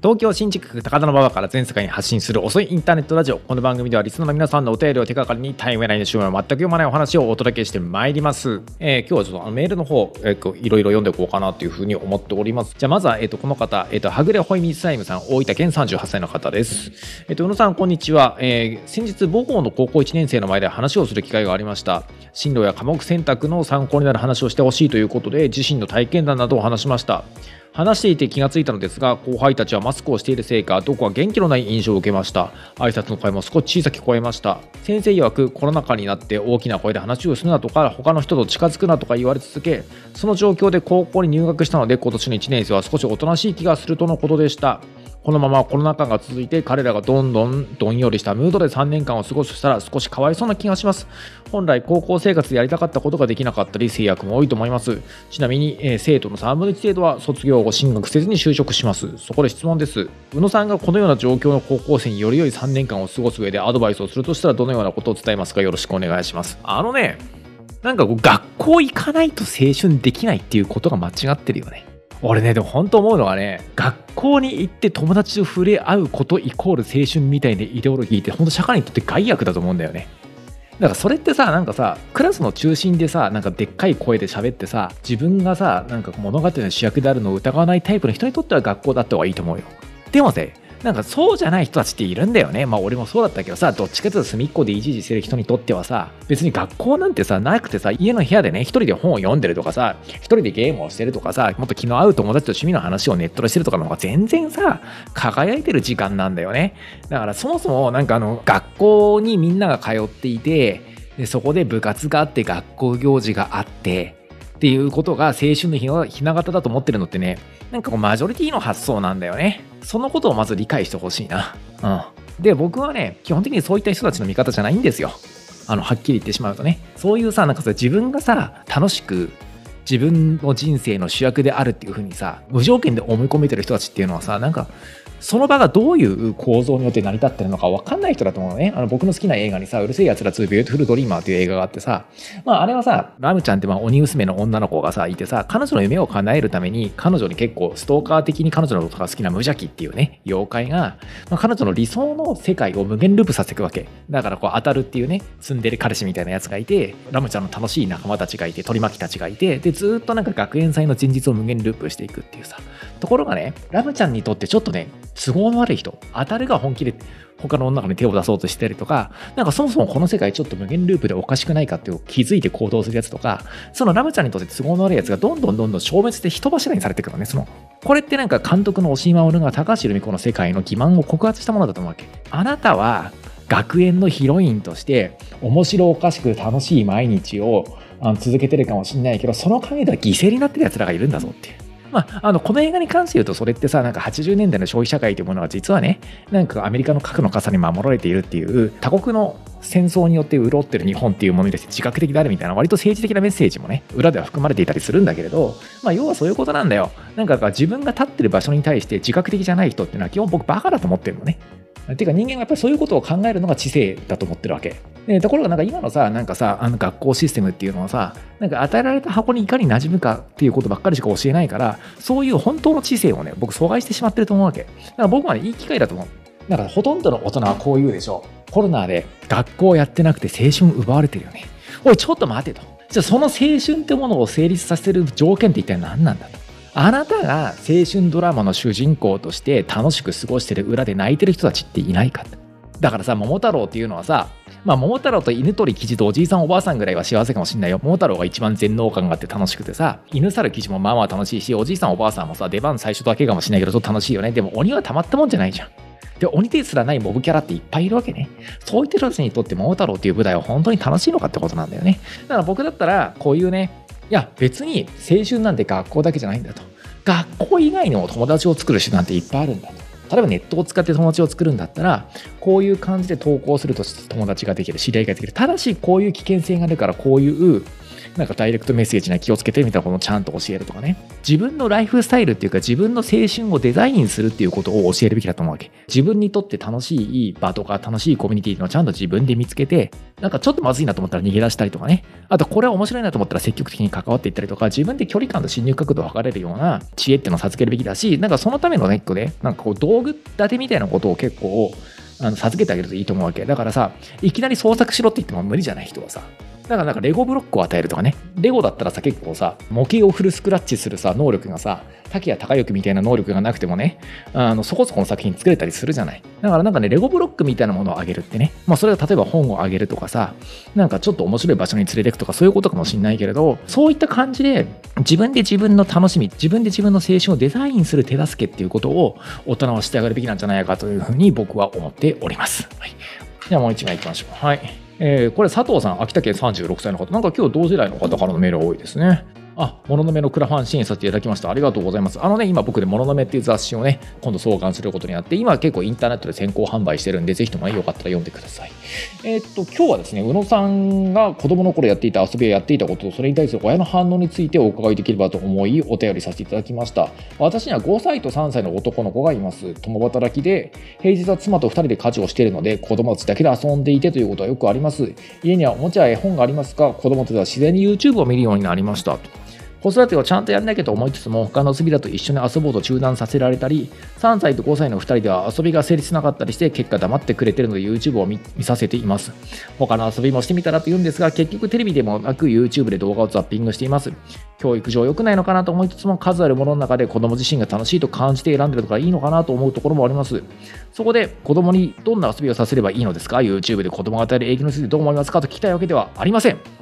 東京新宿区高田馬場から全世界に発信する遅いインターネットラジオ。この番組ではリスナーの皆さんのお便りを手がかりにタイムラインの週末を全く読まないお話をお届けしてまいります、えー今日はちょっとあのメールの方、いろいろ読んでいこうかなというふうに思っております。じゃあまずは、えー、とこの方、えー、とはぐれほいみスライムさん大分県38歳の方です。えっ、と宇野さんこんにちは、えー先日母校の高校1年生の前で話をする機会がありました。進路や科目選択の参考になる話をしてほしいということで自身の体験談などを話しました。話していて気がついたのですが後輩たちはマスクをしているせいかどこか元気のない印象を受けました。挨拶の声も少し小さく聞こえました。先生曰くコロナ禍になって大きな声で話をするなとか他の人と近づくなとか言われ続けその状況で高校に入学したので今年の1年生は少しおとなしい気がするとのことでした。このままコロナ禍が続いて彼らがどんどんどんよりしたムードで3年間を過ごすしたら少しかわいそうな気がします。本来高校生活でやりたかったことができなかったり制約も多いと思います。ちなみに、えー生徒の3分の1程度は卒業後進学せずに就職します。そこで質問です。宇野さんがこのような状況の高校生により良い3年間を過ごす上でアドバイスをするとしたらどのようなことを伝えますか？よろしくお願いします。あのねなんかこう学校行かないと青春できないっていうことが間違ってるよね。俺ねでも本当思うのはね学校に行って友達と触れ合うことイコール青春みたいなイデオロギーって本当社会にとって害悪だと思うんだよね。だからそれってさなんかさクラスの中心でさなんかでっかい声で喋ってさ自分がさなんか物語の主役であるのを疑わないタイプの人にとっては学校だった方がいいと思うよ。でもねなんかそうじゃない人たちっているんだよね。まあ俺もそうだったけどさ、どっちかというと隅っこでいじいじしてる人にとってはさ、別に学校なんてさ、なくてさ、家の部屋でね、一人で本を読んでるとかさ、一人でゲームをしてるとかさ、もっと気の合う友達と趣味の話をネットでしてるとかの方が全然さ、輝いてる時間なんだよね。だからそもそもなんかあの、学校にみんなが通っていて、でそこで部活があって学校行事があってっていうことが青春のひなひな形だと思ってるのってねなんかこうマジョリティの発想なんだよね。そのことをまず理解してほしいな。うん。で僕はね基本的にそういった人たちの味方じゃないんですよ。あのはっきり言ってしまうとね。そういうさなんかさ自分がさ楽しく自分の人生の主役であるっていう風にさ無条件で思い込めてる人たちっていうのはさなんかその場がどういう構造によって成り立ってるのか分かんない人だと思うのね。あの僕の好きな映画にさ、うる星やつら2ビューティフルドリーマーという映画があってさ、まああれはさ、ラムちゃんってまあ鬼娘の女の子がさ、いてさ、彼女の夢を叶えるために、彼女に結構ストーカー的に彼女のことが好きな夢邪鬼っていうね、妖怪が、まあ、彼女の理想の世界を無限ループさせていくわけ。だからこうあたるっていうね、ツンデレ彼氏みたいなやつがいて、ラムちゃんの楽しい仲間たちがいて、取り巻きたちがいて、で、ずっとなんか学園祭の前日を無限ループしていくっていうさ、ところがね、ラムちゃんにとってちょっとね、都合の悪い人、当たるが本気で他の女の子に手を出そうとしてたりとか、なんかそもそもこの世界ちょっと無限ループでおかしくないかっていう気づいて行動するやつとか、そのラムちゃんにとって都合の悪いやつがどんどんどんどん消滅して人柱にされていくのね、その、これってなんか監督の押井守が高橋留美子の世界の欺瞞を告発したものだと思うわけ。あなたは学園のヒロインとして面白おかしく楽しい毎日を続けてるかもしれないけど、その陰では犠牲になってる奴らがいるんだぞっていう。まあ、あのこの映画に関して言うとそれってさなんか80年代の消費社会というものは実はねなんかアメリカの核の傘に守られているっていう他国の戦争によって潤ってる日本っていうものに対して自覚的であるみたいな割と政治的なメッセージもね裏では含まれていたりするんだけれど、まあ、要はそういうことなんだよ。なんか自分が立ってる場所に対して自覚的じゃない人っていうのは基本僕バカだと思ってるのね。ていうか人間がやっぱりそういうことを考えるのが知性だと思ってるわけ。でところがなんか今のさ、なんかさ、あの学校システムっていうのはさ、なんか与えられた箱にいかに馴染むかっていうことばっかりしか教えないから、そういう本当の知性をね、僕阻害してしまってると思うわけ。だから僕はね、いい機会だと思う。だからほとんどの大人はこう言うでしょう。コロナで学校やってなくて青春奪われてるよね。おい、ちょっと待てと。じゃあその青春ってものを成立させる条件って一体何なんだと。あなたが青春ドラマの主人公として楽しく過ごしてる裏で泣いてる人たちっていないかだからさ桃太郎っていうのはさまあ桃太郎と犬取記事とおじいさんおばあさんぐらいは幸せかもしんないよ。桃太郎が一番全能感があって楽しくてさ犬猿記事もまあまあ楽しいしおじいさんおばあさんもさ出番最初だけかもしれないけどちょっと楽しいよね。でも鬼はたまったもんじゃないじゃん。で鬼ですらないモブキャラっていっぱいいるわけね。そういった人たちにとって桃太郎っていう舞台は本当に楽しいのかってことなんだよね。だから僕だったらこういうねいや別に青春なんて学校だけじゃないんだと学校以外にも友達を作る手段っていっぱいあるんだと。例えばネットを使って友達を作るんだったら、こういう感じで投稿すると友達ができる、知り合いができる。ただし、こういう危険性があるから、こういうなんかダイレクトメッセージに気をつけてみたいなことをちゃんと教えるとかね。自分のライフスタイルっていうか自分の青春をデザインするっていうことを教えるべきだと思うわけ。自分にとって楽しい場とか楽しいコミュニティっていうのをちゃんと自分で見つけて、なんかちょっとまずいなと思ったら逃げ出したりとかね。あとこれは面白いなと思ったら積極的に関わっていったりとか、自分で距離感と侵入角度を測れるような知恵っていうのを授けるべきだし、なんかそのためのネックで、なんかこう道具立てみたいなことを結構あの授けてあげるといいと思うわけ。だからさ、いきなり創作しろって言っても無理じゃない人はさ。だからなんかレゴブロックを与えるとかね。レゴだったらさ、結構さ、模型をフルスクラッチするさ、能力がさ、滝谷隆之みたいな能力がなくてもね、あのそこそこの作品作れたりするじゃない。だからなんかね、レゴブロックみたいなものをあげるってね。まあそれは例えば本をあげるとかさ、なんかちょっと面白い場所に連れてくとかそういうことかもしんないけれど、そういった感じで自分で自分の楽しみ、自分で自分の青春をデザインする手助けっていうことを大人はしてあげるべきなんじゃないかというふうに僕は思っております。はい。ではもう一枚いきましょう。はい。えー、これ佐藤さん、秋田県36歳の方、なんか今日同時代の方からのメールが多いですね。あ、もののめのクラファン支援させていただきました。ありがとうございます。あのね、今僕でもののめっていう雑誌をね、今度創刊することになって、今結構インターネットで先行販売してるんで、ぜひともね、よかったら読んでください。えー、っと、今日はですね、宇野さんが子供の頃やっていた遊びをやっていたことと、それに対する親の反応についてお伺いできればと思い、お便りさせていただきました。私には5歳と3歳の男の子がいます。共働きで、平日は妻と2人で家事をしているので、子供たちだけで遊んでいてということはよくあります。家にはおもちゃや絵本がありますが、子供たちは自然に YouTube を見るようになりました。子育てをちゃんとやんなきゃと思いつつも他の遊びだと一緒に遊ぼうと中断させられたり3歳と5歳の2人では遊びが成立しなかったりして結果黙ってくれてるので YouTube を見させています。他の遊びもしてみたらと言うんですが結局テレビでもなく YouTube で動画をザッピングしています。教育上良くないのかなと思いつつも数あるものの中で子供自身が楽しいと感じて選んでるとかいいのかなと思うところもあります。そこで子供にどんな遊びをさせればいいのですか？YouTube で子供が与える影響についてどう思いますか？と聞きたいわけではありません。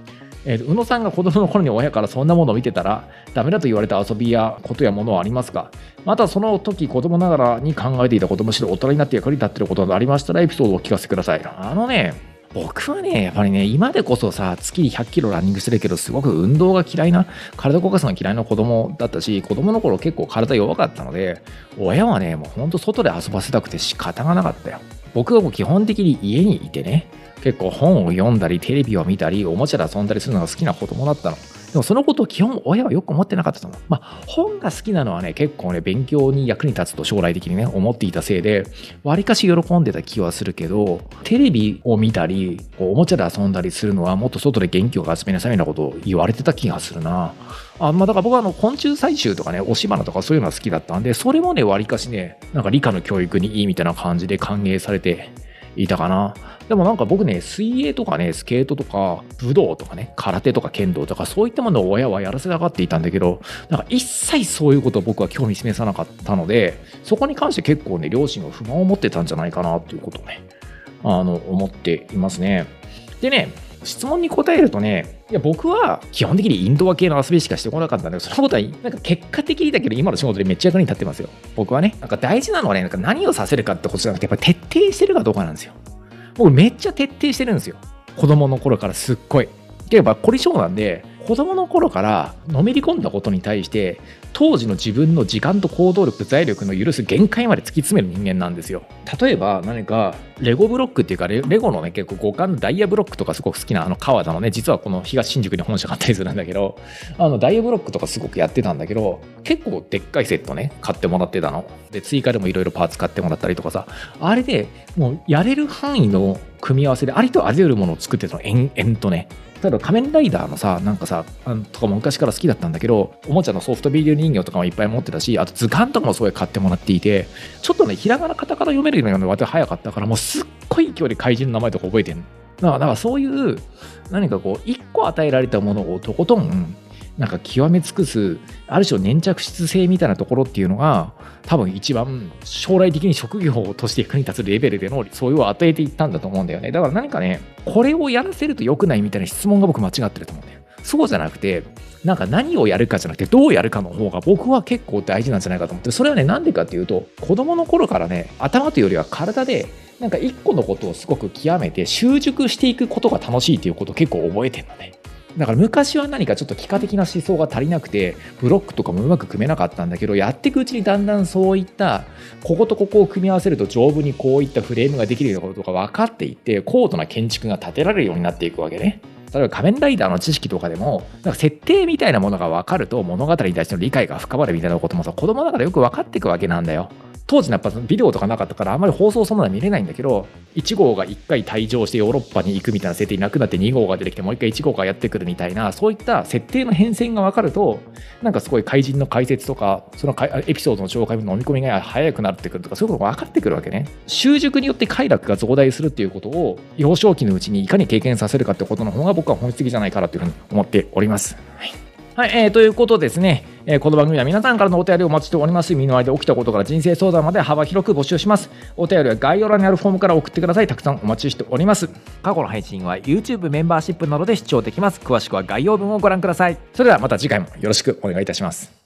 えー、宇野さんが子供の頃に親からそんなものを見てたらダメだと言われた遊びやことやものはありますか？またその時子供ながらに考えていたことむしろ大人になって役に立っていることなどありましたらエピソードをお聞かせくださいあのね僕はね、やっぱりね、今でこそさ、月100キロランニングしてるけど、すごく運動が嫌いな、体動かすの嫌いな子供だったし、子供の頃結構体弱かったので、親はね、もうほんと外で遊ばせたくて仕方がなかったよ。僕はもう基本的に家にいてね、結構本を読んだり、テレビを見たり、おもちゃで遊んだりするのが好きな子供だったの。でもそのことを基本親はよく思ってなかったと思う。まあ本が好きなのはね結構ね勉強に役に立つと将来的にね思っていたせいでわりかし喜んでた気はするけどテレビを見たりおもちゃで遊んだりするのはもっと外で元気を集めなさいみたいなことを言われてた気がするな。あまあ、だから僕はあの昆虫採集とかね、押し花とかそういうのが好きだったんで、それもね、わりかしね、なんか理科の教育にいいみたいな感じで歓迎されていたかな。でもなんか僕ね、水泳とかね、スケートとか、武道とかね、空手とか剣道とか、そういったものを親はやらせたがっていたんだけど、なんか一切そういうことを僕は興味示さなかったので、そこに関して結構ね、両親が不満を持ってたんじゃないかなということをね、あの、思っていますね。でね、質問に答えるとね、いや僕は基本的にインドア系の遊びしかしてこなかったんだけど、そのことはなんか結果的にだけど今の仕事でめっちゃ役に立ってますよ。僕はね。なんか大事なのはね、なんか何をさせるかってことじゃなくて、やっぱ徹底してるかどうかなんですよ。僕めっちゃ徹底してるんですよ。子供の頃からすっごい。やっぱ凝り性なんで、子供の頃からのめり込んだことに対して当時の自分の時間と行動力財力の許す限界まで突き詰める人間なんですよ。例えば何かレゴブロックっていうかレゴのね結構五感のダイヤブロックとかすごく好きなあの川田のね実はこの東新宿に本社があったりするんだけどあのダイヤブロックとかすごくやってたんだけど結構でっかいセットね買ってもらってたの。で追加でもいろいろパーツ買ってもらったりとかさ。あれでもうやれる範囲の組み合わせでありとあらゆるものを作ってたの。延々とね。例えば仮面ライダーのさ、なんかさ、とかも昔から好きだったんだけど、おもちゃのソフトビデオ人形とかもいっぱい持ってたし、あと図鑑とかもすごい買ってもらっていて、ちょっとね、ひらがなカタカナ読めるようなのが割と早かったから、もうすっごい勢いで怪人の名前とか覚えてん。だからそういう、何かこう、一個与えられたものをとことん、なんか極め尽くす、ある種粘着質性みたいなところっていうのが、多分一番将来的に職業として役に立つレベルでのそういうを与えていったんだと思うんだよね。だから何かね、これをやらせると良くないみたいな質問が僕間違ってると思うんだよ。そうじゃなくて、なんか何をやるかじゃなくてどうやるかの方が僕は結構大事なんじゃないかと思って、それはね、なんでかっていうと、子供の頃からね、頭というよりは体で、なんか一個のことをすごく極めて習熟していくことが楽しいっていうことを結構覚えてるのね。だから昔は何かちょっと幾何的な思想が足りなくてブロックとかもうまく組めなかったんだけどやっていくうちにだんだんそういったこことここを組み合わせると丈夫にこういったフレームができるようなことが分かっていって高度な建築が建てられるようになっていくわけね。例えば仮面ライダーの知識とかでもなんか設定みたいなものが分かると物語に対しての理解が深まるみたいなこともさ子供だからよく分かっていくわけなんだよ当時のやっぱビデオとかなかったからあんまり放送そのもの見れないんだけど1号が1回退場してヨーロッパに行くみたいな設定なくなって2号が出てきてもう1回1号がやってくるみたいなそういった設定の変遷が分かるとなんかすごい怪人の解説とかそのエピソードの紹介の飲み込みが早くなってくるとかそういうことが分かってくるわけね習熟によって快楽が増大するっていうことを幼少期のうちにいかに経験させるかってことの方が僕は本質的じゃないかなというふうに思っております。はいはい、えー、ということですね、えー、この番組は皆さんからのお便りをお待ちしております。身の間で起きたことから人生相談まで幅広く募集します。お便りは概要欄にあるフォームから送ってください。たくさんお待ちしております。過去の配信は YouTube メンバーシップなどで視聴できます。詳しくは概要文をご覧ください。それではまた次回もよろしくお願いいたします。